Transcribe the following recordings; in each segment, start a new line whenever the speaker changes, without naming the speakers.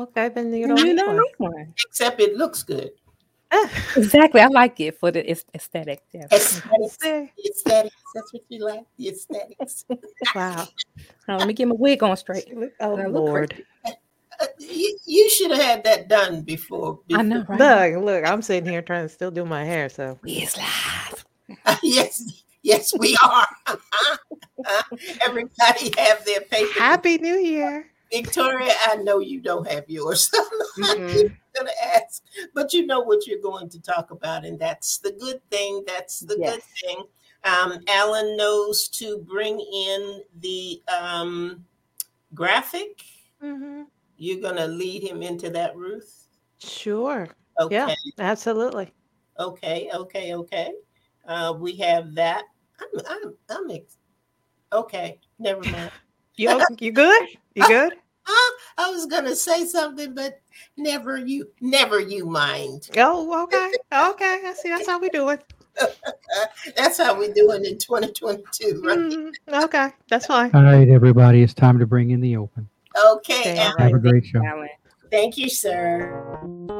okay, then you don't,
You
need
don't
one.
need one.
Except it looks good.
Exactly. I like it for the aes- aesthetic. Yeah.
Aesthetics. Aesthetics. That's what you like. The aesthetics.
Wow.
Oh, let me get my wig on straight.
Oh
I
Lord.
Uh, you, you should have had that done before.
I know, right?
Look, look, I'm sitting here trying to still do my hair. So
We is live.
yes, yes, we are. Everybody have their paper.
happy new year.
Victoria, I know you don't have yours. I'm not
Mhm.
even gonna ask, but you know what you're going to talk about, and that's the good thing. That's the
Yes.
good thing. Um, Alan knows to bring in the um, graphic.
Mhm.
You're gonna lead him into that, Ruth.
Sure.
Okay,
Yeah. Absolutely.
okay, okay, okay. Uh, we have that. I'm, I'm, I'm ex- okay. Never mind.
You you good? You good?
I was gonna say something, but never you, never you mind.
Oh, okay. Okay. I see. That's how we do it.
That's how we doing in 2022, right?
Mhm. Okay. That's fine.
All right, everybody, it's time to bring in the open.
Okay,
Okay,
Alan,
Have a great show.
Alan.
thank you, sir.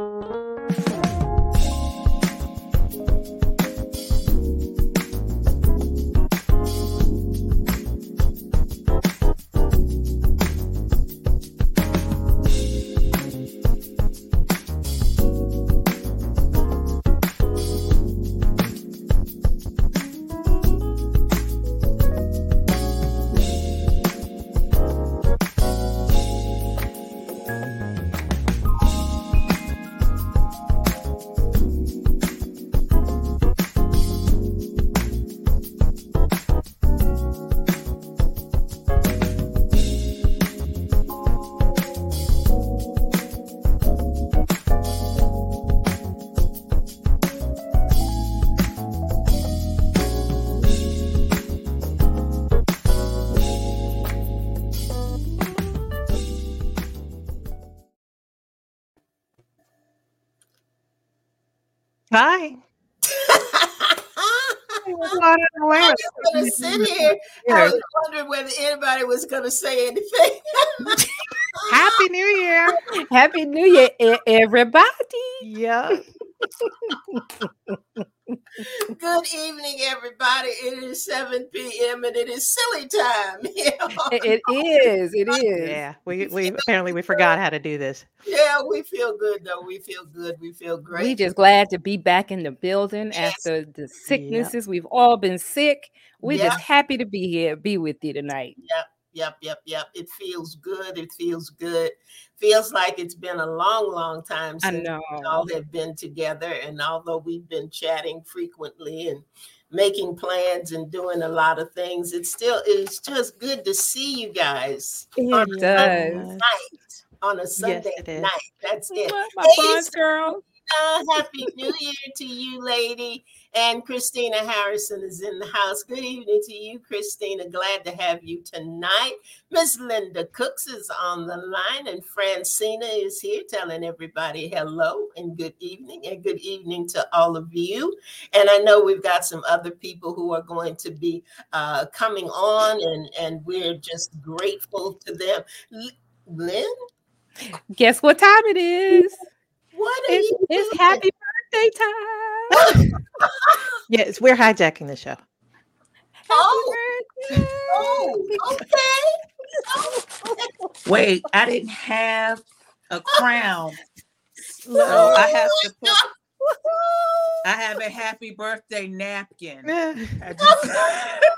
Wondering anybody was gonna say anything.
Happy New Year.
Happy New Year, everybody.
Yeah.
Good evening, everybody. It is 7 p.m. and it is silly time.
It- it is. It is.
Yeah. We we apparently we forgot how to do this.
yeah, we feel good though. We feel good. We feel great.
We just glad to be back in the building
Yes.
after the sicknesses. We've all been sick. We're
Yep.
just happy to be here, be with you tonight.
Yep, yep, yep. Yep. It feels good. It feels good. Feels like it's been a long, long time since we all have been together. And although we've been chatting frequently and making plans and doing a lot of things, it's still it's just good to see you guys
It
on a
does.
Sunday night. On a Sunday
is.
night. That's it.
My
Hey,
Bonds girl.
Uh, happy New Year to you, lady. And Christina Harrison is in the house. Good evening to you, Christina. Glad to have you tonight. Miss Linda Cooks is on the line, and Francina is here telling everybody hello and good evening, and good evening to all of you. And I know we've got some other people who are going to be uh, coming on, and, and we're just grateful to them. Lynn,
Guess what time it is?
what are
It's, it's happy birthday time.
Yes, we're hijacking the show.
Oh.
Happy birthday.
Oh, okay. Oh,
Wait, I didn't have a oh. crown. So I have to oh, put I have a happy birthday napkin.
Yeah.
I just-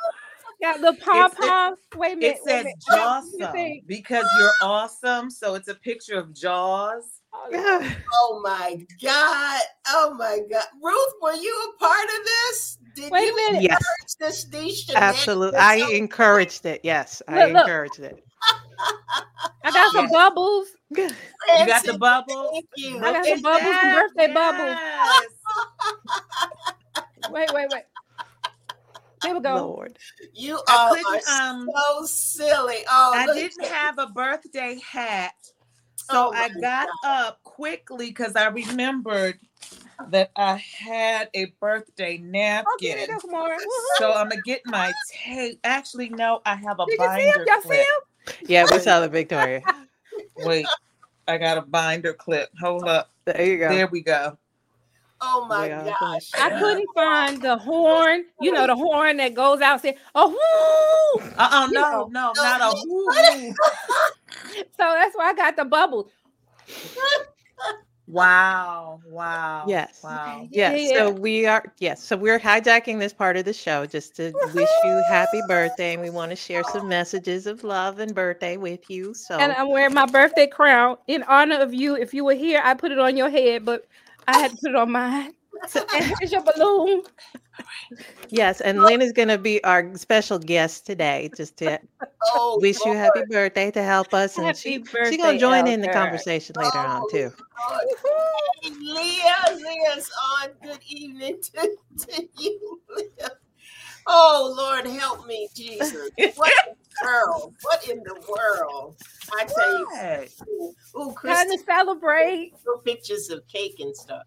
Got the pom poms. Wait a minute.
it says
minute. What do you
Jawsome because you're awesome. So it's a picture of Jaws.
Oh,
Yeah.
oh my God. Oh my God. Ruth, were you a part of this? Did
Wait a
you
minute.
Yes,
encourage this these
absolutely. I encouraged it. Yes, I
Look, look.
encouraged it.
I got some
Yes.
bubbles.
You got the
Francis,
bubble?
Thank you.
I got
Okay,
some bubbles, some birthday bubbles. Wait, wait, wait. Here we go.
Lord.
You
I
all are
um,
so silly. Oh,
I
look
didn't have a birthday hat.
Oh
So I
my
got up quickly because I remembered that I had a birthday
Okay,
napkin.
that's more.
So I'm gonna get my tape. Actually, no, I have a
Did you see him?
binder
Y'all see him?
Yeah, we saw the Victoria.
Wait, I got a binder clip. Hold up.
There you go.
There we go.
Oh my
Yeah,
gosh.
I couldn't find the horn. You know the horn that goes out saying, "Oh, whoo!"
Uh-uh, no, no,
No,
not a
you-
woo.
So that's why I got the bubbles.
Wow. Wow.
Yes.
Wow.
Yes.
Yeah.
So we are yes. So we're hijacking this part of the show just to wish you happy birthday, and we want to share some messages of love and birthday with you. So
And I'm wearing my birthday crown in honor of you. If you were here, I put it on your head, but I had to put it on mine. So, here's your balloon.
yes, and Lynn is going to be our special guest today, just to
Oh,
wish you
Lord.
happy birthday to help us, and
Happy
she she's going to join in the conversation later on
Oh,
too.
Hey, Leah, Leah's on. Good evening to, to you, Leah. Oh, Lord, help me, Jesus. What world? What in the world? I tell you,
Right.
ooh,
Time
Christy,
to celebrate.
pictures of cake and stuff.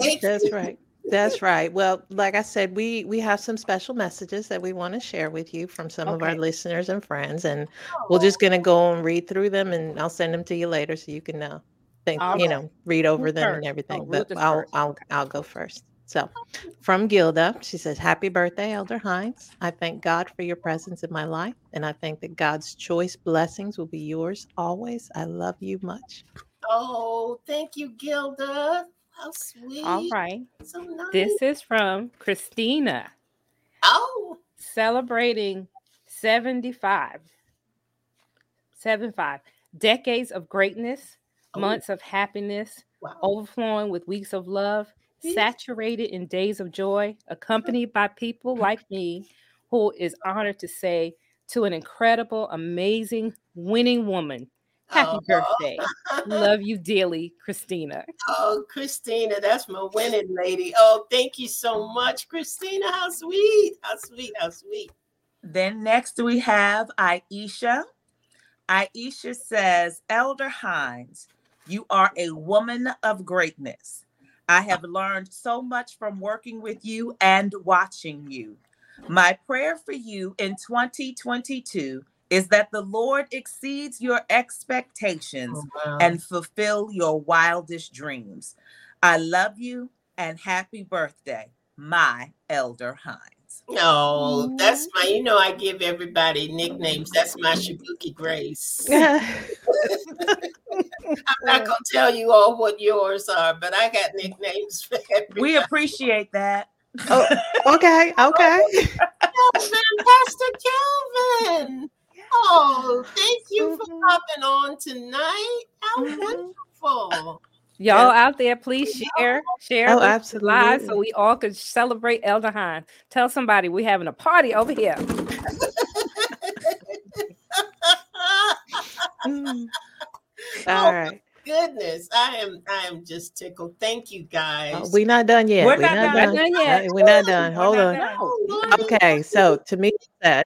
Thank
That's
you.
right. That's right. Well, like I said, we we have some special messages that we want to share with you from some of our listeners and friends, and we're just going to go and read through them, and I'll send them to you later so you can uh, think,
All
you
right.
know, read over
Who's
them and everything.
Oh,
but
Ruth is
I'll
first.
I'll I'll go first. So, from Gilda, she says, "Happy birthday, Elder Hines. I thank God for your presence in my life, and I think that God's choice blessings will be yours always. I love you much."
Oh, thank you, Gilda. How sweet.
All right.
So nice.
This is from Christina
oh,
celebrating 75. 75 decades of greatness,
Oh.
months of happiness,
wow.
overflowing with weeks of love,
Yeah.
Saturated in days of joy, accompanied by people like me, who is honored to say to an incredible, amazing, winning woman, happy
Oh.
birthday. Love you dearly, Christina.
Oh, Christina, that's my winning lady. Oh, thank you so much, Christina. How sweet. How sweet. How sweet.
Then next we have Aisha. Aisha says, Elder Hines, you are a woman of greatness. I have learned so much from working with you and watching you. My prayer for you in 2022 is that the Lord exceeds your expectations oh,
wow.
and fulfill your wildest dreams. I love you and happy birthday, my Elder Hines.
no, that's my, you know, I give everybody nicknames. That's my Shibuki Grace. I'm not going to tell you all what yours are, but I got nicknames for everybody.
We appreciate that.
oh, okay, okay.
Kelvin, Pastor Kelvin. Oh, thank you for popping on tonight. How wonderful.
Y'all out there, please share, share
Oh,
this live
absolutely.
so we all could celebrate Elder Hines. Tell somebody we're having a party over here.
Mm.
Oh,
All right.
Goodness, I am I am just tickled. Thank you guys.
Oh, we're not done yet.
We're not done.
Not done yet.
Uh, We're not done. Hold
not
on.
done.
Oh,
Okay, so Tamika said,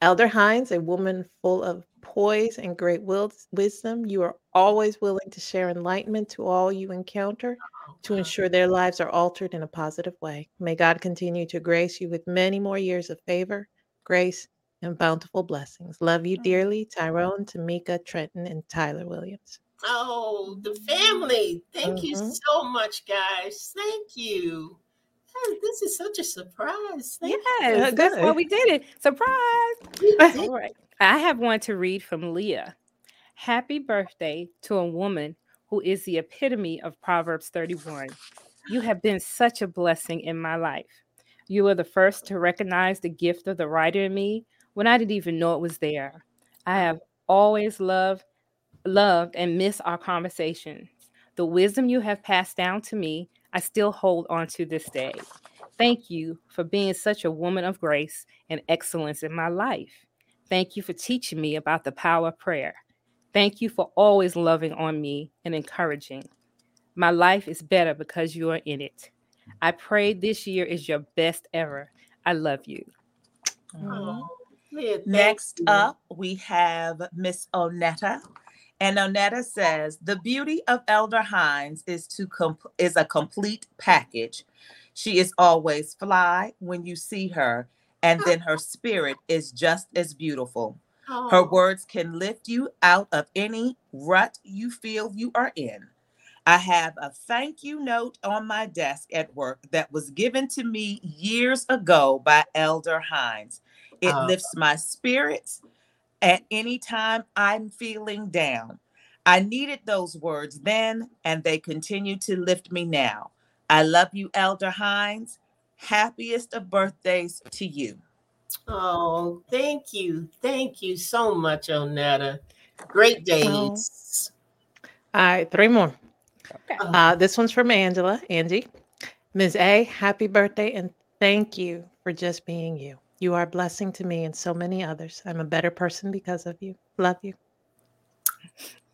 Elder Hines, a woman full of poise and great will, wisdom, you are always willing to share enlightenment to all you encounter to ensure their lives are altered in a positive way. May God continue to grace you with many more years of favor, grace, and bountiful blessings. Love you dearly, Tyrone, Tamika, Trenton, and Tyler Williams.
Oh, the family. Thank you
Mhm.
so much, guys. Thank you. Oh, This is such a surprise. Thank
Yes, that's why we did it. Surprise.
you.
All right. I have one to read from Leah. Happy birthday to a woman who is the epitome of Proverbs 31. You have been such a blessing in my life. You were the first to recognize the gift of the writer in me when I didn't even know it was there. I have always loved loved and miss our conversations. The wisdom you have passed down to me, I still hold on to this day. Thank you for being such a woman of grace and excellence in my life. Thank you for teaching me about the power of prayer. Thank you for always loving on me and encouraging. My life is better because you are in it. I pray this year is your best ever. I love you.
Oh, Thank
Next
you.
up, we have Miss Onetta. And Onetta says, the beauty of Elder Hines is to com- is a complete package. She is always fly when you see her, and then her spirit is just as beautiful. Her words can lift you out of any rut you feel you are in. I have a thank you note on my desk at work that was given to me years ago by Elder Hines. It
Oh.
lifts my spirits at any time I'm feeling down. I needed those words then, and they continue to lift me now. I love you, Elder Hines. Happiest of birthdays to you.
oh, thank you. Thank you so much, Onetta. Great days.
All right, three more.
Okay.
Uh, this one's from Angela, Angie. Ms. A, happy birthday and thank you for just being you. You are a blessing to me and so many others. I'm a better person because of you. Love you.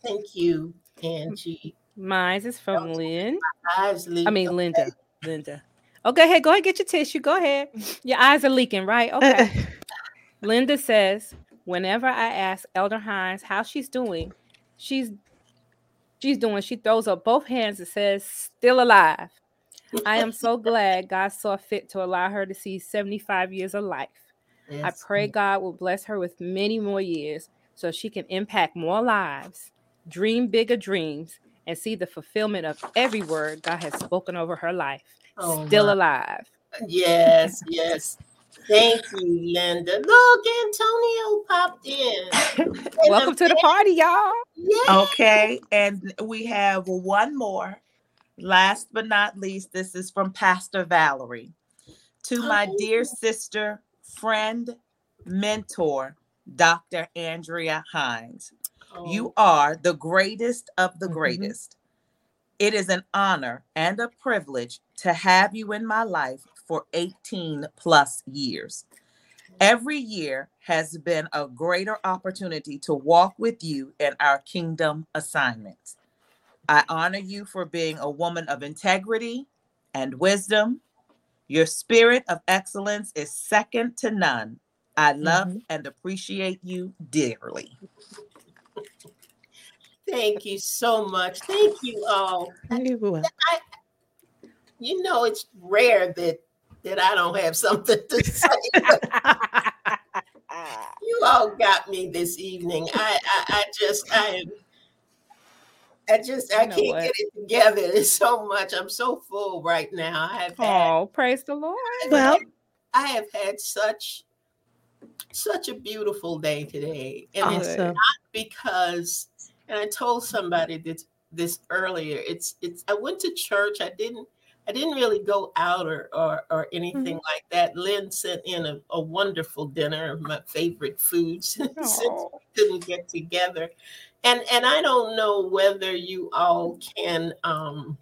thank you, Angie.
Mine is from Lynn.
Eyes leak.
I mean, Linda. Linda. Okay, oh, hey, go ahead, get your tissue. Go ahead. Your eyes are leaking, right? Okay. Linda says, whenever I ask Elder Hines how she's doing, she's she's doing, she throws up both hands and says, still alive. I am so glad God saw fit to allow her to see 75 years of life. I pray God will bless her with many more years so she can impact more lives, dream bigger dreams, and see the fulfillment of every word God has spoken over her life.
Oh,
Still
my.
alive.
Uh, yes, yes. Thank you, Linda. Look, Antonio popped in. And
Welcome to the party, y'all.
Yeah.
Okay, and we have one more. Last but not least, this is from Pastor Valerie. To my
Oh.
dear sister, friend, mentor, Dr. Andrea Hines.
Oh,
You are the greatest of the
Mhm.
greatest. It is an honor and a privilege to have you in my life for 18 plus years. Every year has been a greater opportunity to walk with you in our kingdom assignments. I honor you for being a woman of integrity and wisdom. Your spirit of excellence is second to none. I love mm-hmm. and appreciate you dearly.
Thank you so much. Thank you all.
You will.
You know, it's rare that that I don't have something to say. you all got me this evening. I I, I just I am I just I
You know
can't
what?
get it together. There's so much. I'm so full right now. I have had
Oh, praise the Lord.
Well,
I have had such such a beautiful day today. And it's
awesome.
because and I told somebody this this earlier. It's it's I went to church. I didn't I didn't really go out or or, or anything like that. Lynn sent in a, a wonderful dinner of my favorite foods since we couldn't get together. And and I don't know whether you all can um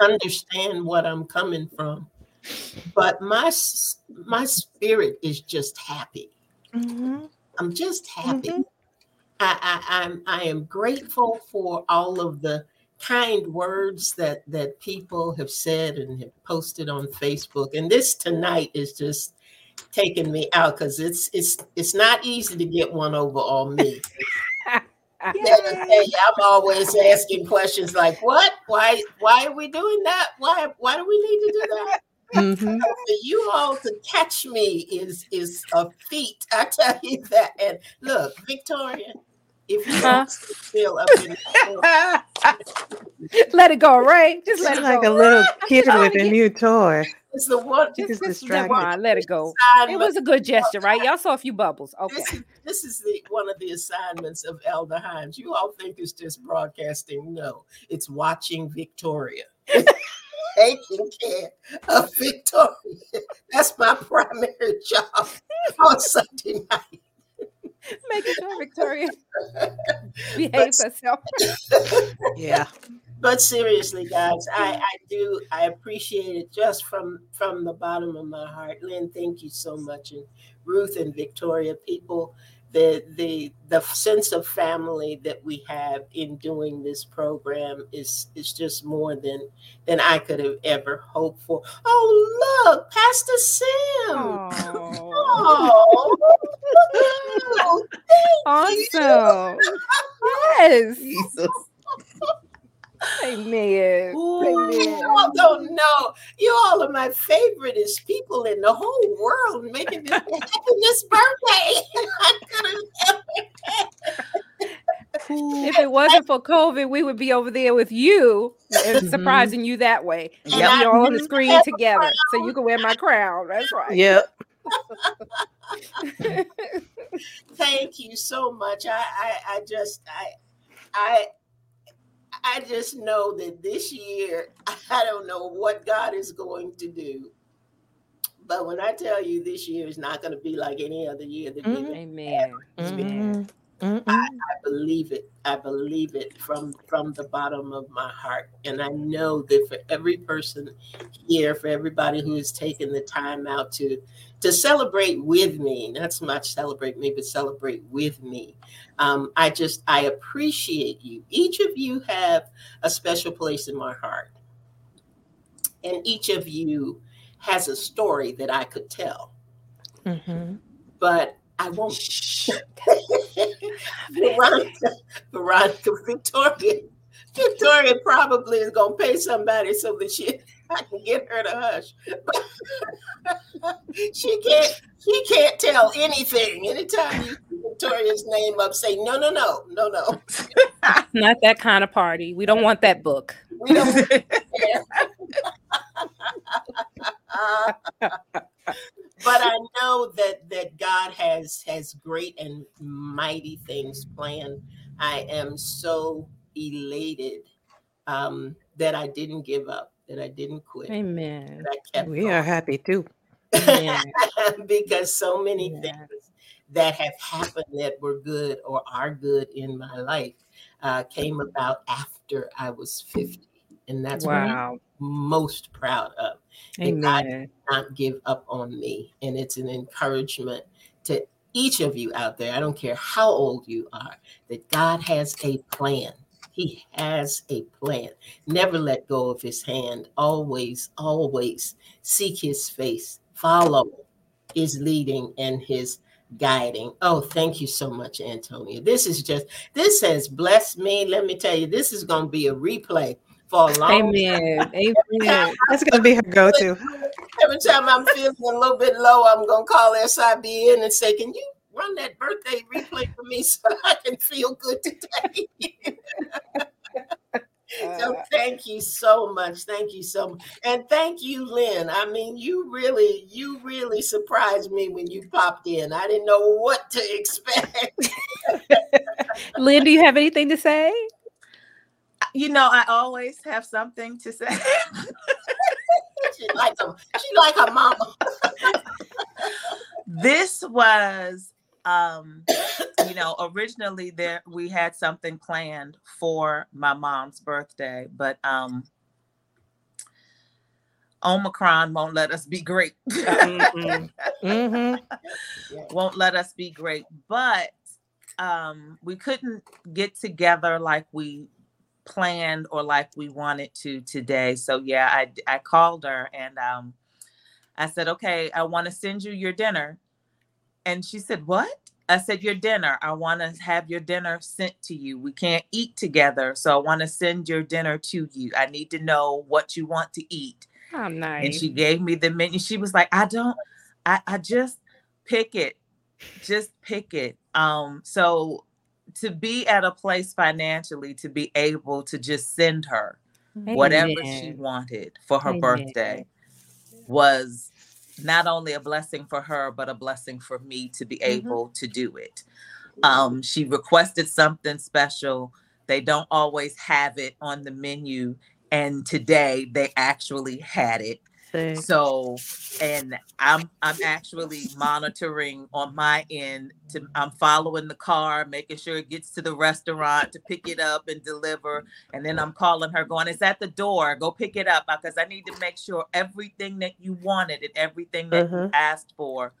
understand what I'm coming from. But my my spirit is just happy.
Mhm.
I'm just happy.
Mhm.
I, I, I'm I am grateful for all of the kind words that that people have said and have posted on Facebook. And this tonight is just taking me out because it's it's it's not easy to get one over on me. Let me tell you, I'm always asking questions like, "What? Why? Why are we doing that? Why? Why do we need to do that?"
Mhm.
for you all to catch me is is a feat. I tell you that. And look, Victoria, if you
Huh?
feel up in
let it go, right? Just let
She's
it
like
go.
a little kid
oh,
with a new toy.
it's the one.
Just,
just
just
distracted.
never mind, let it go. It was a good gesture, right? Y'all saw a few bubbles. Okay.
This is, this is the one of the assignments of Elder Hines. You all think it's just broadcasting. No, it's watching Victoria. Taking care of Victoria. That's my primary job on Sunday night.
Making sure Victoria. Behaves herself.
Yeah.
but seriously guys I, I do i appreciate it just from from the bottom of my heart. Lynn thank you so much. And ruth and victoria people the the the sense of family that we have in doing this program is is just more than than i could have ever hoped for. Oh look pastor sim.
Oh,
oh,
awesome. Yes.
Jesus.
Amen.
Ooh.
You all don't know. You all are my favoriteest people in the whole world making this happiness birthday. I couldn't
If it wasn't for COVID, we would be over there with you and
Mhm.
surprising you that way.
Yep.
We'd be all on the screen together, so you can wear my crown. That's right.
Yep.
Thank you so much. I, I, I just, I, I, I just know that this year, I don't know what God is going to do. But when I tell you this year is not going to be like any other year that
Mhm.
we've
Amen. Amen.
Mhm.
I believe it. I believe it from from the bottom of my heart, and I know that for every person here, for everybody who has taken the time out to to celebrate with me, not so much celebrate me, but celebrate with me. Um, I just I appreciate you. Each of you have a special place in my heart, and each of you has a story that I could tell,
Mhm.
but I won't. Veronica, Veronica, Victoria, Victoria probably is gonna pay somebody so that she I can get her to hush. But she can't she can't tell anything. Anytime you see Victoria's name up, say no, no, no, no, no.
Not that kind of party. We don't want that book.
We don't but I know that that God has has great and mighty things planned. I am so elated um, that I didn't give up, that I didn't quit,
Amen.
that I kept
We are happy too.
Because so many
Yeah.
things that have happened that were good or are good in my life uh, came about after I was 50. And that's
Wow.
Most proud of. And God
Amen.
not give up on me. And it's an encouragement to each of you out there. I don't care how old you are, that God has a plan. He has a plan. Never let go of his hand. Always, always seek his face. Follow his leading and his guiding. Oh, thank you so much, Antonia. This is just, this has blessed me. Let me tell you, this is going to be a replay for a long
Amen. Amen.
That's gonna be her go-to.
Every time I'm feeling a little bit low, I'm gonna call SIBN and say, "Can you run that birthday replay for me so I can feel good today?" so uh, thank you so much, thank you so much, and thank you, Lynn. I mean, you really, you really surprised me when you popped in. I didn't know what to expect.
Lynn, do you have anything to say?
You know, I always have something to say.
she like a, she like her mama.
this was um you know originally there we had something planned for my mom's birthday but um omicron won't let us be great
Mhm.
Mhm.
won't let us be great but um we couldn't get together like we planned or like we wanted to today. So yeah i i called her and um i said okay i want to send you your dinner. And she said what? I said your dinner. I want to have your dinner sent to you. We can't eat together so i want to send your dinner to you. I need to know what you want to eat.
How
and she gave me the menu. She was like, I don't, I, I just pick it, just pick it. Um, so to be at a place financially to be able to just send her whatever she wanted for her
Amen.
birthday was not only a blessing for her, but a blessing for me to be
Mhm.
able to do it. Um, she requested something special. They don't always have it on the menu. And today they actually had it.
Sick.
So, and I'm I'm actually monitoring on my end. To I'm following the car, making sure it gets to the restaurant to pick it up and deliver. And then I'm calling her, going, "It's at the door. Go pick it up because I need to make sure everything that you wanted and everything that you
Mhm.
asked for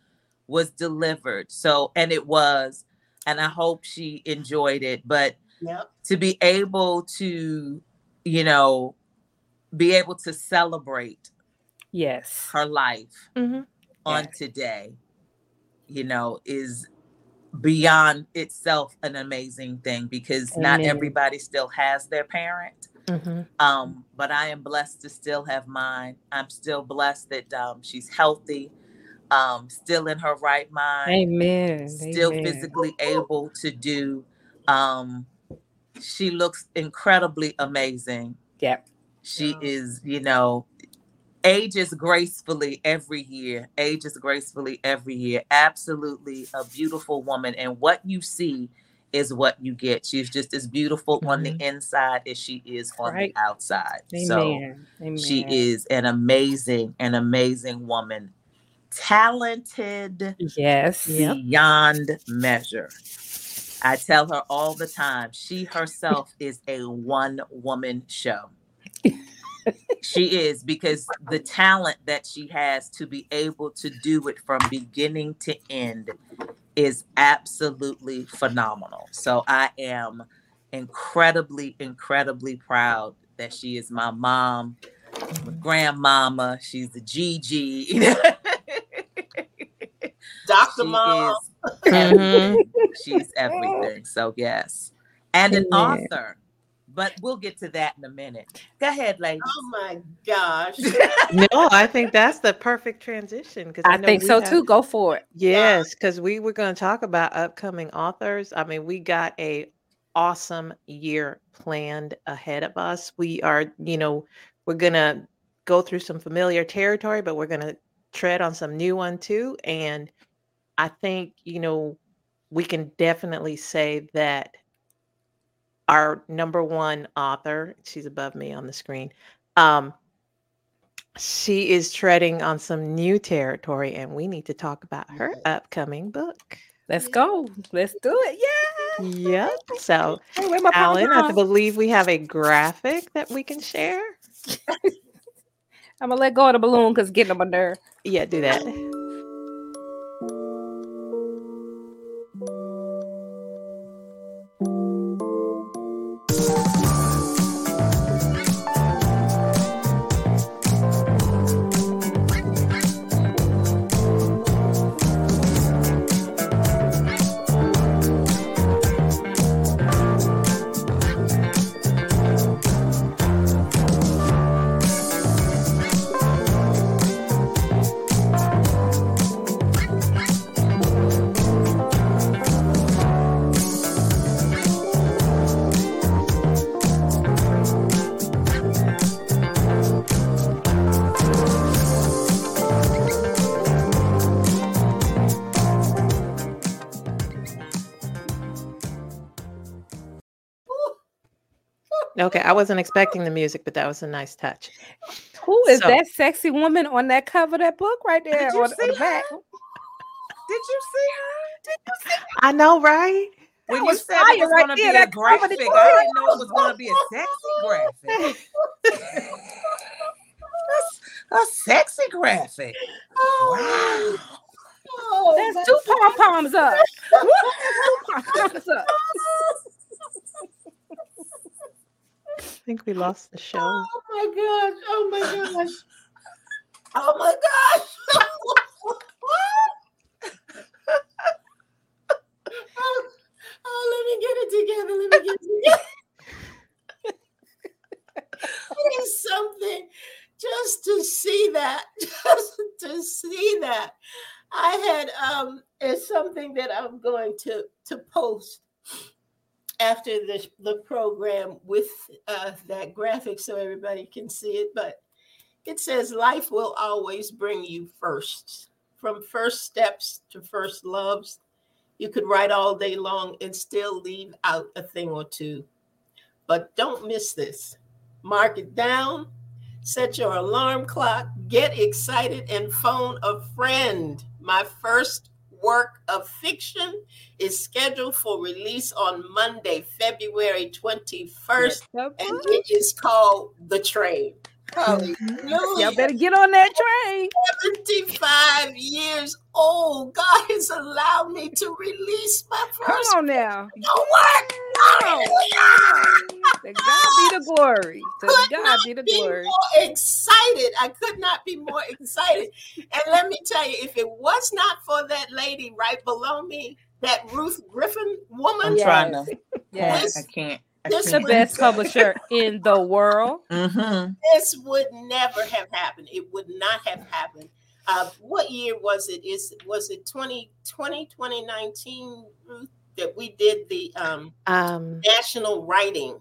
was delivered." So, and it was, and I hope she enjoyed it. But
Yep.
to be able to, you know, be able to celebrate
Yes.
her life
Mhm.
on
Yes.
today, you know, is beyond itself an amazing thing because not everybody still has their parent.
Mhm.
Um, but I am blessed to still have mine. I'm still blessed that um, she's healthy, um, still in her right mind,
Amen.
still
Amen.
physically able to do. Um, she looks incredibly amazing.
Yep.
She is, you know, ages gracefully every year, ages gracefully every year. Absolutely a beautiful woman. And what you see is what you get. She's just as beautiful on the mm-hmm. inside as she is on
Right.
the outside. So
Amen. Amen.
she is an amazing, an amazing woman. Talented
Yes.
Yep.
beyond measure. I tell her all the time, she herself is a one woman show. she is because the talent that she has to be able to do it from beginning to end is absolutely phenomenal. So I am incredibly, incredibly proud that she is my mom, my grandmama. She's the Gigi.
Dr.
She
Mom.
is everything. Mm-hmm. She's everything. So yes. And an
Amen.
author. But we'll get to that in a minute. Go ahead, ladies.
Oh my gosh.
No, I think that's the perfect transition because
I think so too. Go for it.
Yes, because we were going to talk about upcoming authors. I mean, we got a awesome year planned ahead of us. We are, you know, we're going to go through some familiar territory, but we're going to tread on some new one too. And I think, you know, we can definitely say that our number one author, she's above me on the screen, um, she is treading on some new territory, and we need to talk about her upcoming book.
Let's go. Let's do it. Yeah.
Yep. So,
Hey,
Alan, I believe we have a graphic that we can share.
I'm gonna let go of the balloon because getting on my nerve.
Yeah, do that. Okay, I wasn't expecting the music, but that was a nice touch.
Who is
So-
that sexy woman on that cover of that book right there?
Did you
on, on
see
the back?
Did you see her?
I know, right?
When you
was
said it was
right
going to
there,
be a graphic, I didn't know it was going to be a sexy graphic. a, a sexy graphic. Oh, wow.
Oh,
That's two pom poms up.
Think we lost the show.
Oh my gosh. Oh my gosh. Oh my gosh. oh, oh, let me get it together. Let me get it together. it is something just to see that. Just to see that. I had um it's something that I'm going to to post after the the program with uh, that graphic so everybody can see it. But it says life will always bring you first, from first steps to first loves. You could write all day long and still leave out a thing or two. But don't miss this. Mark it down. Set your alarm clock. Get excited and phone a friend. My first work of fiction is scheduled for release on Monday, February 21st, and it is called The Train.
Y'all better get on that train.
75 years old. God has allowed me to release my first.
Come on now.
work. Hallelujah.
Glory. To
Could
God
not
be the
be
glory.
more excited. I could not be more excited. And let me tell you, if it was not for that lady right below me, that Ruth Griffin woman,
I'm
Yes.
trying to.
Yes.
I can't. I
This
The best publisher in the world.
Mhm.
this would never have happened. It would not have happened. Uh, what year was it? Is was it 2020, 2019, Ruth, that we did the um,
Um,
national writing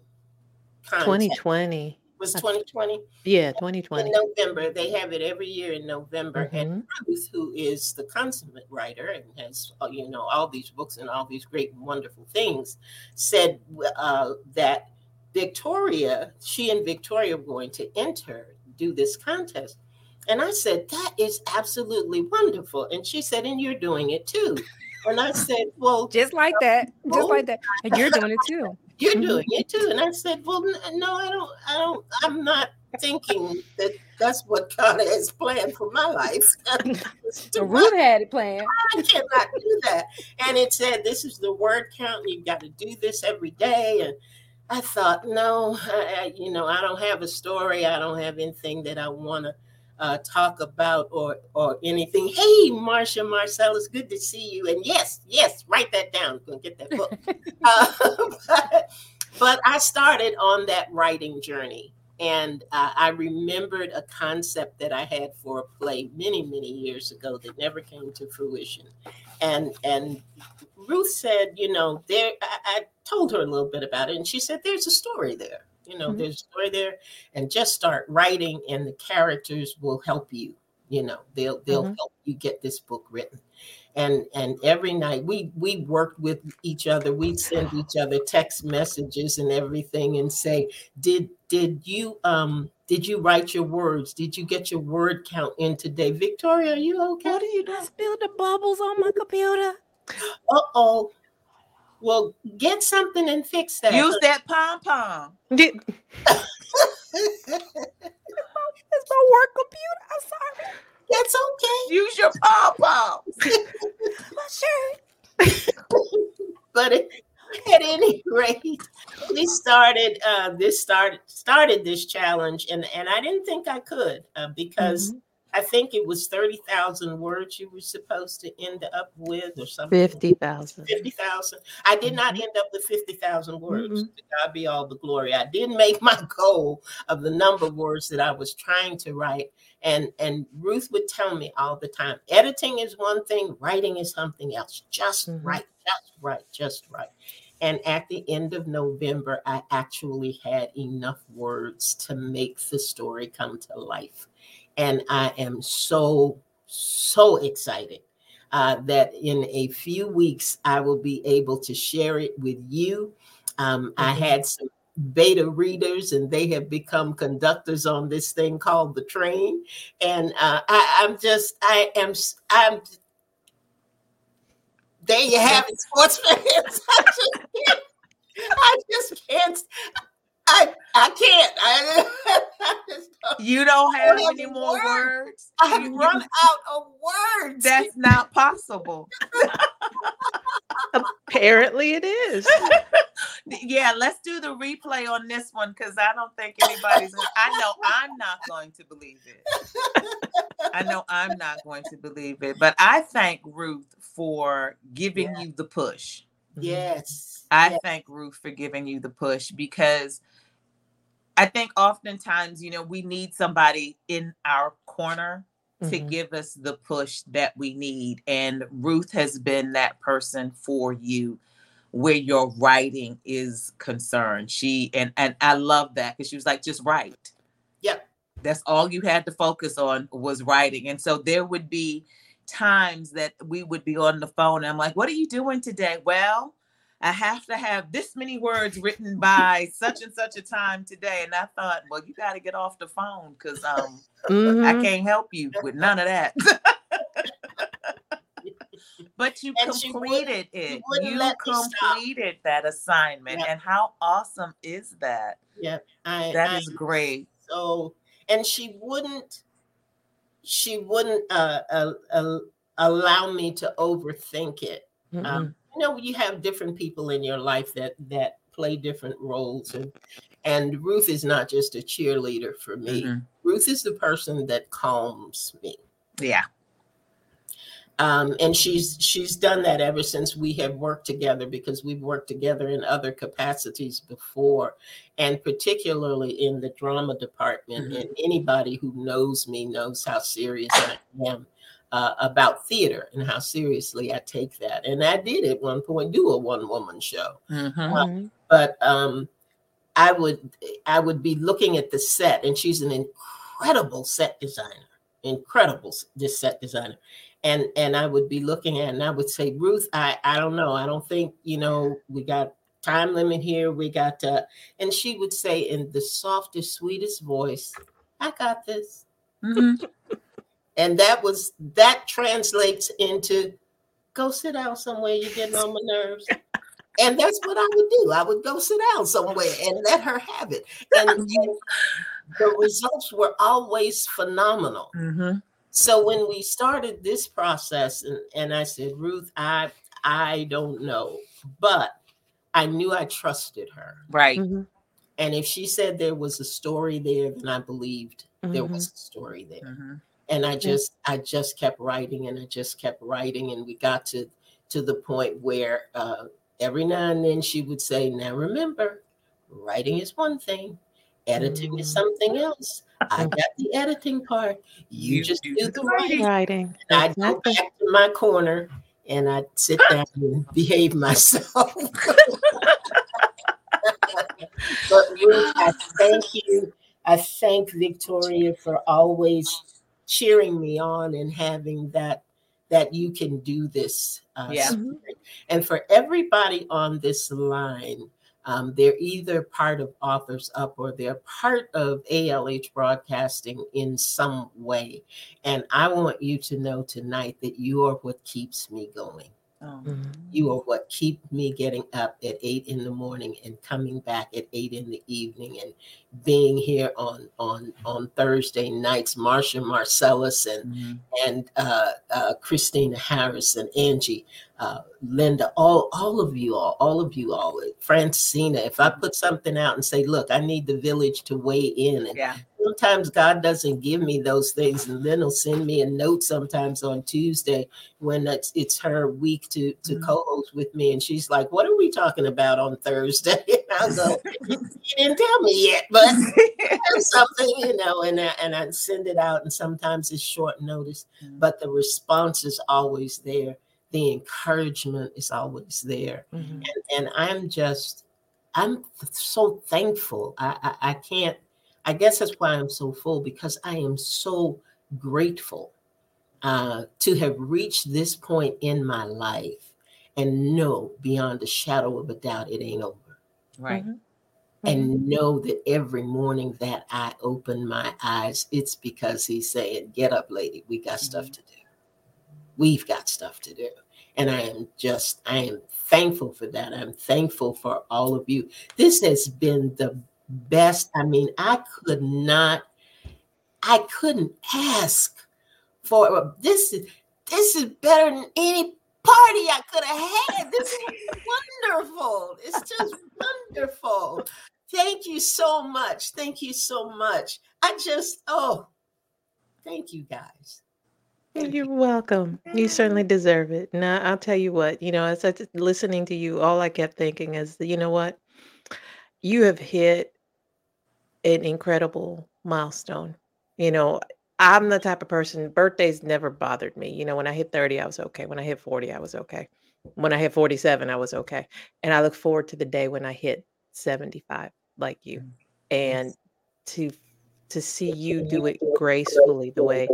contest?
2020.
was 2020
Yeah, 2020 in
November. They have it every year in November, and
Mhm.
Ruth, who is the consummate writer and has uh, you know all these books and all these great wonderful things, said uh, that Victoria, she and Victoria were going to enter do this contest, and I said that is absolutely wonderful, and she said, and you're doing it too, and I said, well,
Just like that. Just like that. And you're doing it too.
You're
Mhm.
doing it too, and I said, well, no, I don't, I don't, I'm not thinking that that's what God has planned for my life.
the root had it planned.
I cannot do that. And it said, this is the word count. You've got to do this every day. And I thought, no, I, I- you know, I don't have a story. I don't have anything that I want to uh, talk about or or anything. Hey, Marcia Marcellus, good to see you. And yes, yes, write that down. Going to get that book. uh, but, but I started on that writing journey. And uh, I remembered a concept that I had for a play many, many years ago that never came to fruition. And and Ruth said, you know, there. I, I told her a little bit about it, and she said, "There's a story there. You know,
Mhm.
there's a story there, and just start writing, and the characters will help you. You know, they'll they'll
Mhm.
help you get this book written." And and every night we we worked with each other. We'd send each other text messages and everything, and say, "Did did you um did you write your words? Did you get your word count in today, Victoria? Are you okay?"
What are you doing? Spill the bubbles on my computer.
Uh oh. Well, get something and fix that.
Use that pom pom.
Did-
It's my work computer. I'm sorry.
That's okay.
Use your pom pom.
My shirt.
But at, at any rate, we started uh, this started started this challenge, and and I didn't think I could uh, because
Mhm.
I think it was thirty thousand words you were supposed to end up with, or something.
50,000.
50,000. I did not
Mhm.
end up with 50,000 words.
Mm-mm.
To God be all the glory. I did make my goal of the number of words that I was trying to write. And, and Ruth would tell me all the time editing is one thing, writing is something else. Just
Mhm.
write, just write, just write. And at the end of November, I actually had enough words to make the story come to life. And I am so, so excited uh, that in a few weeks I will be able to share it with you. Um, I
Mhm.
had some beta readers, and they have become conductors on this thing called the train. And uh, I, I'm just, I am, I'm, There you have it, sports fans. I just can't. I just can't. I I can't. I, I just don't.
You don't have
have
any
the
more
words.
words.
I've
You-
run out of words.
That's not possible.
Apparently it is.
Yeah, let's do the replay on this one because I don't think anybody's. I know I'm not going to believe it. I know I'm not going to believe it. But I thank Ruth for giving
Yeah.
you the push.
yes.
I
yes.
thank Ruth for giving you the push because I think oftentimes, you know, we need somebody in our corner to
Mhm.
give us the push that we need. And Ruth has been that person for you where your writing is concerned. She and and I love that because she was like, just write.
Yep.
That's all you had to focus on was writing. And so there would be times that we would be on the phone and I'm like, what are you doing today? Well, I have to have this many words written by such and such a time today. And I thought, well, you got to get off the phone because um, I
Mhm.
can't help you with none of that. but you
And
completed
wouldn't-
it.
wouldn't
You
let
completed that assignment.
Yep.
And how awesome is that?
Yeah. I,
That
I
is great.
so and she wouldn't she wouldn't uh, uh, uh, allow me to overthink it
Mm-mm.
um, you know you have different people in your life that that play different roles and and ruth is not just a cheerleader for me
Mhm.
ruth is the person that calms me
Yeah.
um, and she's she's done that ever since we have worked together because we've worked together in other capacities before and particularly in the drama department
Mhm.
and anybody who knows me knows how serious i am uh, about theater and how seriously i take that and i did at one point do a one-woman show
Mhm.
Mhm.
but um, I would I would be looking at the set, and she's an incredible set designer, incredible this set designer, and and I would be looking at, and I would say, Ruth, I I don't know, I don't think you know we got time limit here, we got, uh, and she would say in the softest, sweetest voice, I got this,
Mhm.
and that was that translates into go sit down somewhere, you're getting on my nerves. And that's what I would do. I would go sit down somewhere and let her have it. And, and the results were always phenomenal.
Mhm.
So when we started this process, and, and I said, Ruth, I I don't know, but I knew I trusted her.
Right.
Mhm.
And if she said there was a story there, then I believed there
Mhm.
was a story there
Mhm.
And i just i just kept writing and i just kept writing and we got to to the point where uh, every now and then she would say now remember writing is one thing editing is
Mhm.
something else. I got the editing part. You,
You
just
do
do
the
the writing.
Writing.
i'd go back to my corner and i'd sit down and behave myself. But Ruth, I thank you. I thank Victoria for always cheering me on and having that that you can do this. Uh,
Yeah.
spirit. And for everybody on this line, um, they're either part of Authors Up or they're part of ALH Broadcasting in some way. And I want you to know tonight that you are what keeps me going.
Oh.
Mhm.
You are what keep me getting up at eight in the morning and coming back at eight in the evening and being here on on on Thursday nights. Marsha Marcellus and
Mhm.
and uh, uh, Christina Harris and Angie, uh, Linda, all all of you all, all of you all, Francina. If I put something out and say, "Look, I need the village to weigh in," and
Yeah.
Sometimes God doesn't give me those things, and then He'll send me a note sometimes on Tuesday when it's it's her week to to
Mhm.
co-host with me, and she's like, "What are we talking about on Thursday?" And I go, "You didn't tell me yet, but." something, you know, and I, and I send it out, and sometimes it's short notice,
Mhm.
but the response is always there. The encouragement is always there,
Mhm.
and, and I'm just, I'm so thankful. I, I I can't. I guess that's why I'm so full because I am so grateful uh, to have reached this point in my life and know beyond a shadow of a doubt it ain't over
Right.
Mhm.
and know that every morning that I open my eyes, it's because he's saying, Get up, lady. We got stuff to do. We've got stuff to do. And I am just, I am thankful for that. I'm thankful for all of you. This has been the best. I mean, I could not, I couldn't ask for this is this is better than any party I could have had. This is wonderful. It's just wonderful. Thank you so much. Thank you so much. I just, oh, thank you guys. Thank
You're welcome. You certainly deserve it. Now, I'll tell you what, you know, as I just listening to you, all I kept thinking is, you know what? You have hit an incredible milestone. You know, I'm the type of person, birthdays never bothered me. You know, when I hit 30, I was okay. When I hit 40, I was okay. When I hit 47, I was okay. And I look forward to the day when I hit 75, like you.
Mm.
And to to see you do it gracefully the way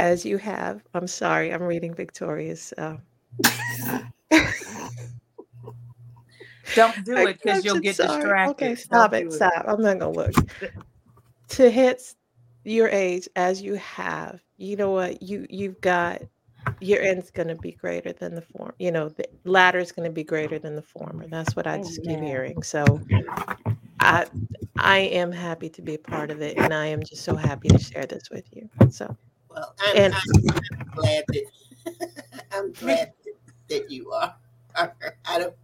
as you have. I'm sorry, I'm reading Victoria's. Uh,
Don't do it because you'll get
sorry.
distracted.
Okay,
Don't
stop
do
it. Stop. I'm not gonna look. to hit your age as you have, you know what? You you've got your end's gonna be greater than the form. You know, the latter's gonna be greater than the former. That's what I oh, just keep
Amen.
hearing. So I I am happy to be a part of it, and I am just so happy to share this with you. So
Well, I'm,
And-
I'm, I'm glad that I'm glad that, that you are. I don't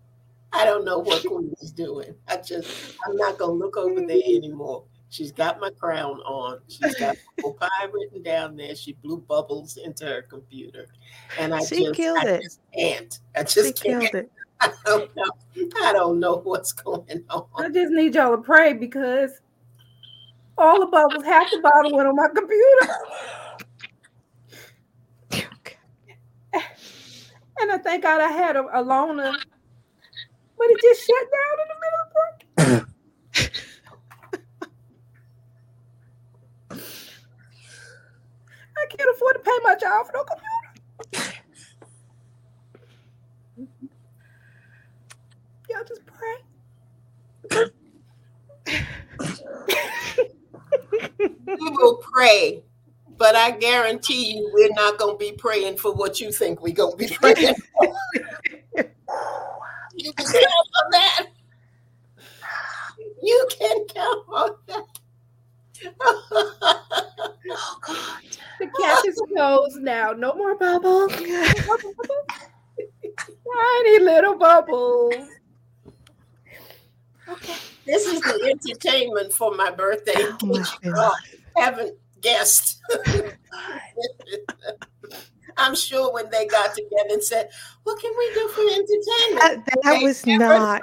I don't know what Queen is doing. I just I'm not gonna look over there anymore She's got my crown on. She's got pie written down there. She blew bubbles into her computer, and I
She
just,
killed
I
it.
just can't. I
She
just
killed
can't.
it.
I don't know. I don't know what's going on.
I just need y'all to pray because all the bubbles, half the bottle went on my computer. And I thank God I had a, a loaner, but it just shut down in the middle of the I can't afford to pay my child for no computer. Y'all just pray.
We will pray, but I guarantee you, we're not going to be praying for what you think we're going to be praying for. you can count on that. You can count on that.
Oh God.
The cap is closed now. No more bubbles. Tiny little bubbles. Okay.
this is the entertainment for my birthday. in
Oh my
case you haven't guessed. I'm sure when they got together and said, "What can we do for entertainment?"
That, that
They
was not.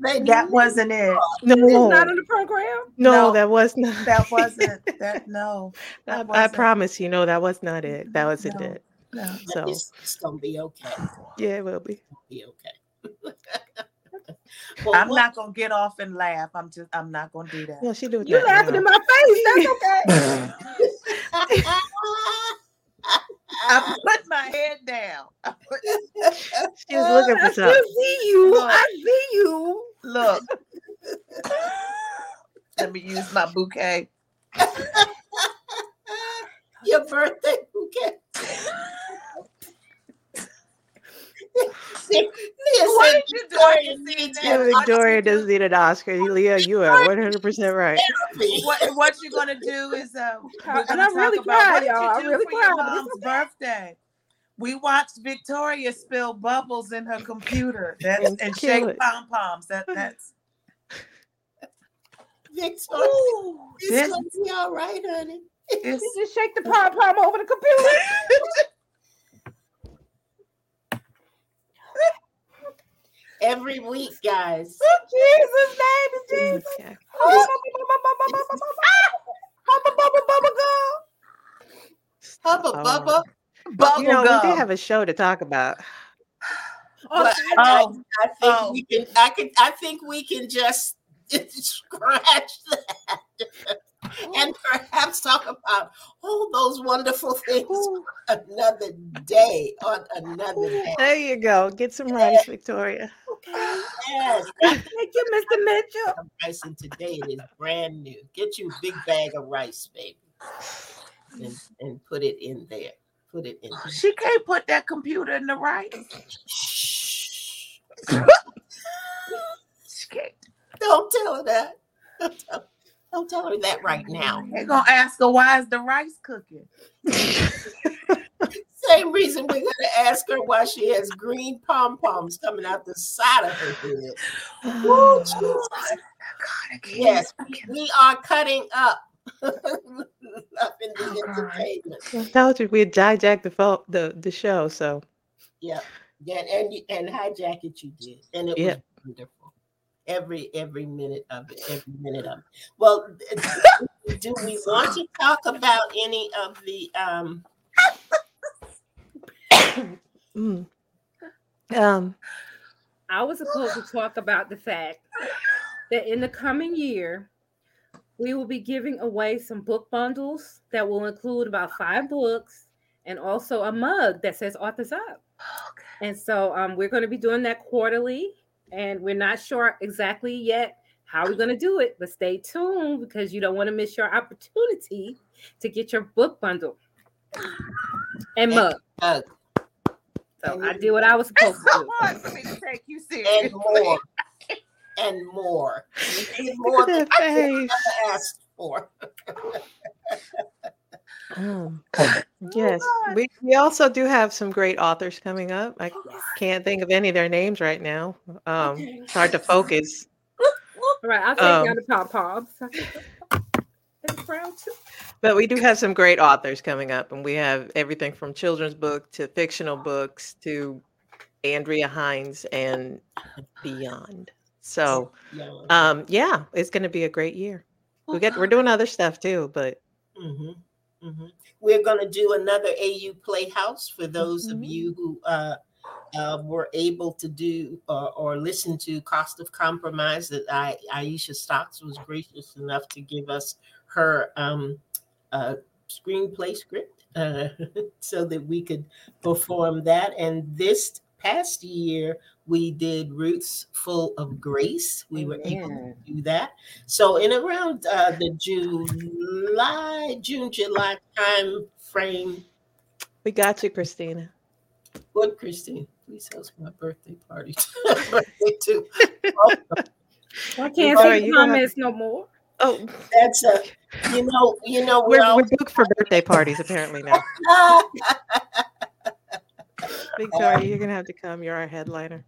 They
That wasn't it.
It's not
No,
on the program.
no,
No.
that was not.
That wasn't that no.
I,
That
I
wasn't.
promise you, no, that was not it. That wasn't
No.
it.
No.
So
it's, it's gonna be okay.
yeah, it will be.
Be okay. well,
I'm
what-
not gonna get off and laugh. I'm just I'm not gonna do that.
No, she doing
You
that
laughing
now.
in my face. That's okay.
I put my head down. I put,
She was looking
I
for
still
something.
see you.
Look.
I see you.
look. Let me use my bouquet.
Your birthday bouquet. Leah
What
said
did you do?
Victoria needs
Yeah,
an
Victoria does need an Oscar. Leah, you are 100 percent right.
What what you're gonna do is uh
And I'm really
about
proud, y'all. I'm
do
really proud,
mom's birthday. We watched Victoria spill bubbles in her computer that,
And
and shake pom poms. That that's
Victoria,
Ooh,
it's
this,
gonna be all right, honey.
this,
You just shake the pom pom over the computer.
Every week, guys.
Jesus' name is Jesus.
Okay.
Hubba
Oh.
bubba.
bubble
You know, we
gum.
did have a show to talk about.
But I,
Oh,
I think
oh.
we can. I can. I think we can just scratch that, and perhaps talk about all those wonderful things another day on another day.
There you go. Get some rice, Victoria.
Okay.
Yes,
Thank you, Mr. Mitchell.
rice, and today it is brand new. Get you a big bag of rice, baby, and, and put it in there. Put it in. There.
she can't put that computer in the right.
Shh.
She can't.
Don't tell her that. Don't tell, don't tell her that right now.
They're gonna ask her why is the rice cooking?
Same reason we're gonna ask her why she has green pom poms coming out the side of her head.
Oh,
God, I can't.
Yes, we, are cutting up. up in the
Oh,
entertainment.
I told you we hijacked the phone, the the show. So
Yeah, yeah, and you, and hijack it you did, and it
Yeah.
was wonderful. Every every minute of it, every minute of it. Well, do we want to talk about any of the um?
Mm. um,
I was supposed to talk about the fact that in the coming year, we will be giving away some book bundles that will include about five books and also a mug that says Authors Up. And so um, we're going to be doing that quarterly, and we're not sure exactly yet how we're going to do it, but stay tuned because you don't want to miss your opportunity to get your book bundle and mug.
Uh,
So I did what I was supposed to
so
do.
hard for me to take you seriously.
and more, and more. You did more than I could ever asked for.
Um, yes, we, we also do have some great authors coming up. I can't think of any of their names right now. Um,
Okay.
it's hard to focus.
All right, I'll take
Um,
down the pom poms. That's proud too.
But we do have some great authors coming up, and we have everything from children's book to fictional books to Andrea Hines and beyond. So,
Yeah.
um, yeah, it's going to be a great year. We get we're doing other stuff too, but
hmm hmm We're going to do another AU Playhouse for those of
Mhm.
you who uh, uh, were able to do uh, or listen to Cost of Compromise. That I, Aisha Stocks was gracious enough to give us her um, uh, screenplay script uh, so that we could perform that. And this past year, we did Roots Full of Grace. We were able to do that. So in around uh, the July, June, July time frame,
we got you, Christina.
what Christine? Please host my birthday party. birthday too.
I can't
Sorry,
see
you
the
have-
comments no more.
Oh,
That's a, you know, you know,
we're,
we're
we're booked for birthday parties apparently now. Victoria, you're gonna have to come. You're our headliner.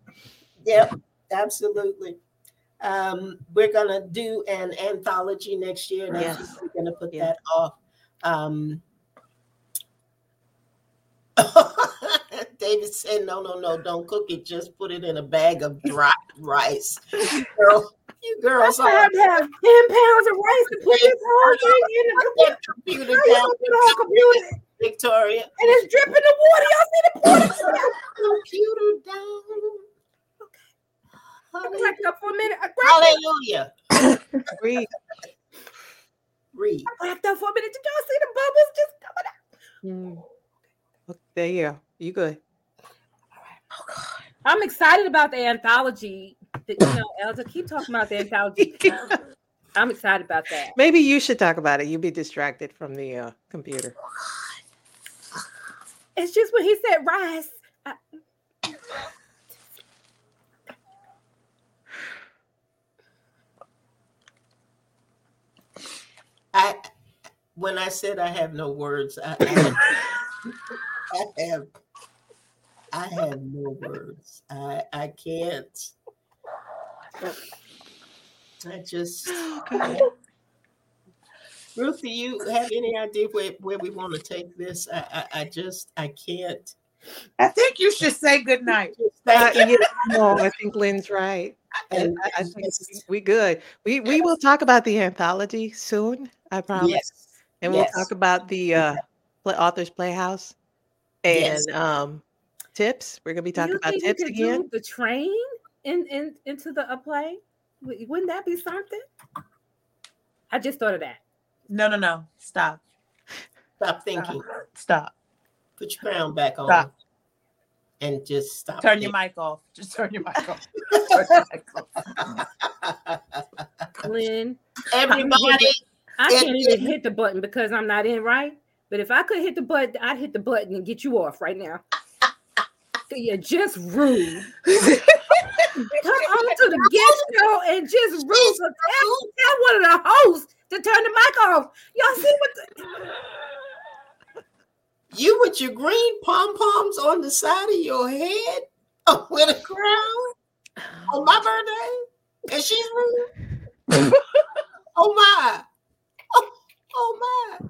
Yep, absolutely. Um, we're gonna do an anthology next year, and
Yes.
we're gonna put
Yeah.
that off. Um, David said, "No, no, no, don't cook it. Just put it in a bag of dry rice." Girl, you girls
I
are
have to have 10 pounds of rice to put this whole thing in the computer.
computer
How you
down,
gonna put the whole computer
Victoria.
and it's dripping the water? Y'all see the water?
Computer down.
I cracked up for a minute. I cracked,
Hallelujah.
Read.
Read.
I cracked up for a minute. Did y'all see the bubbles just coming out?
Mm. Look, There you go. You good. All right. Oh, God.
I'm excited about the anthology. That, you know, Elder, keep talking about the anthology. I'm excited about that.
Maybe you should talk about it. You'll be distracted from the uh, computer.
It's just when he said rice. I,
I when I said I have no words, I, I, I have I have no words. I I can't. I just Ruth, do you have any idea where, where we want to take this? I, I, I just I can't.
I think you should say good night.
Uh, yeah, no, I think Lynn's right. And
And
I, I think
just-
we good. We we will talk about the anthology soon. I promise.
yes,
and we'll
yes.
talk about the uh, authors playhouse and
Yes.
um, tips. We're gonna be
do
talking
you
about
think we
tips
could
again.
do the train in, in into the play? Wouldn't that be something? I just thought of that.
No, no, no. Stop.
stop thinking.
Stop.
Put your crown back on.
Stop.
And just stop.
Turn your mic off. Just turn your mic off. Turn your mic off.
Lynn,
Everybody,
I can't even hit the button because I'm not in right. But if I could hit the button, I'd hit the button and get you off right now. You're just rude. Come on to the guest show and just rude. So tell, tell one of the hosts to turn the mic off. Y'all see what? The,
you with your green pom poms on the side of your head oh, with a crown on my birthday, and she's rude. oh my! Oh, oh my!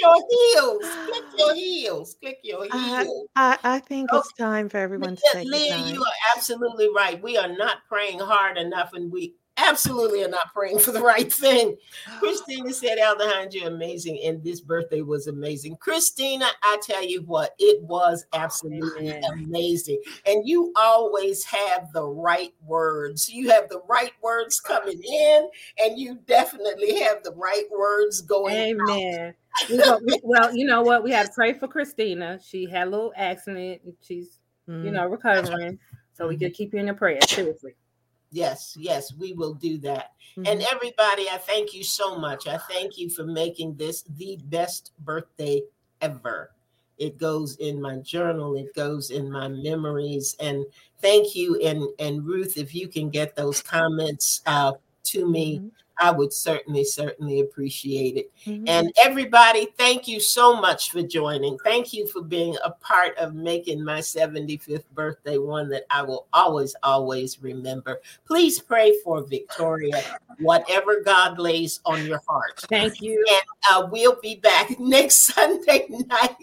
Your heels. Click your heels. Click your
I-
heels.
I, I think it's time for everyone to say
Leah, you are absolutely right. We are not praying hard enough, and we absolutely are not praying for the right thing. Christina said, Elder Hines, you're amazing, and this birthday was amazing. Christina, I tell you what, it was absolutely
Amen.
amazing. And you always have the right words. You have the right words coming in, and you definitely have the right words going out.
amen. We go- we- well, you know what? We had to pray for Christina. She had a little accident, and she's you
Mm.
know recovering. So we could keep you in your prayers. Seriously.
Yes, yes, we will do that.
Mhm.
And everybody, I thank you so much. I thank you for making this the best birthday ever. It goes in my journal, it goes in my memories. And thank you. And and Ruth, if you can get those comments uh, to me,
Mhm.
I would certainly, certainly appreciate it.
Mhm.
And everybody, thank you so much for joining. Thank you for being a part of making my 75th birthday one that I will always, always remember. Please pray for Victoria, whatever God lays on your heart.
Thank you.
Uh, we'll be back next Sunday night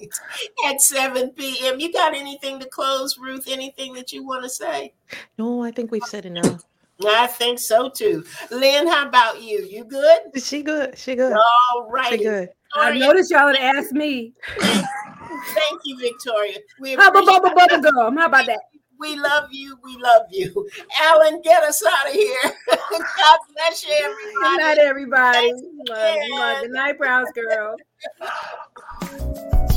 at 7 p.m. You got anything to close, Ruth? Anything that you want to say?
no, I think we've said enough.
I think so too. Lynn, how about you? You good?
She good. She good.
All right.
She
right.
good.
I noticed y'all had asked me.
Thank you, Victoria. We
Hubba
appreciate-
bubba bubba gum. How about that?
We love you. We love you. Alan, get us out of here. God bless you,
Good
everybody.
night, everybody.
Thanks
Love, love. Good night, Browns girl.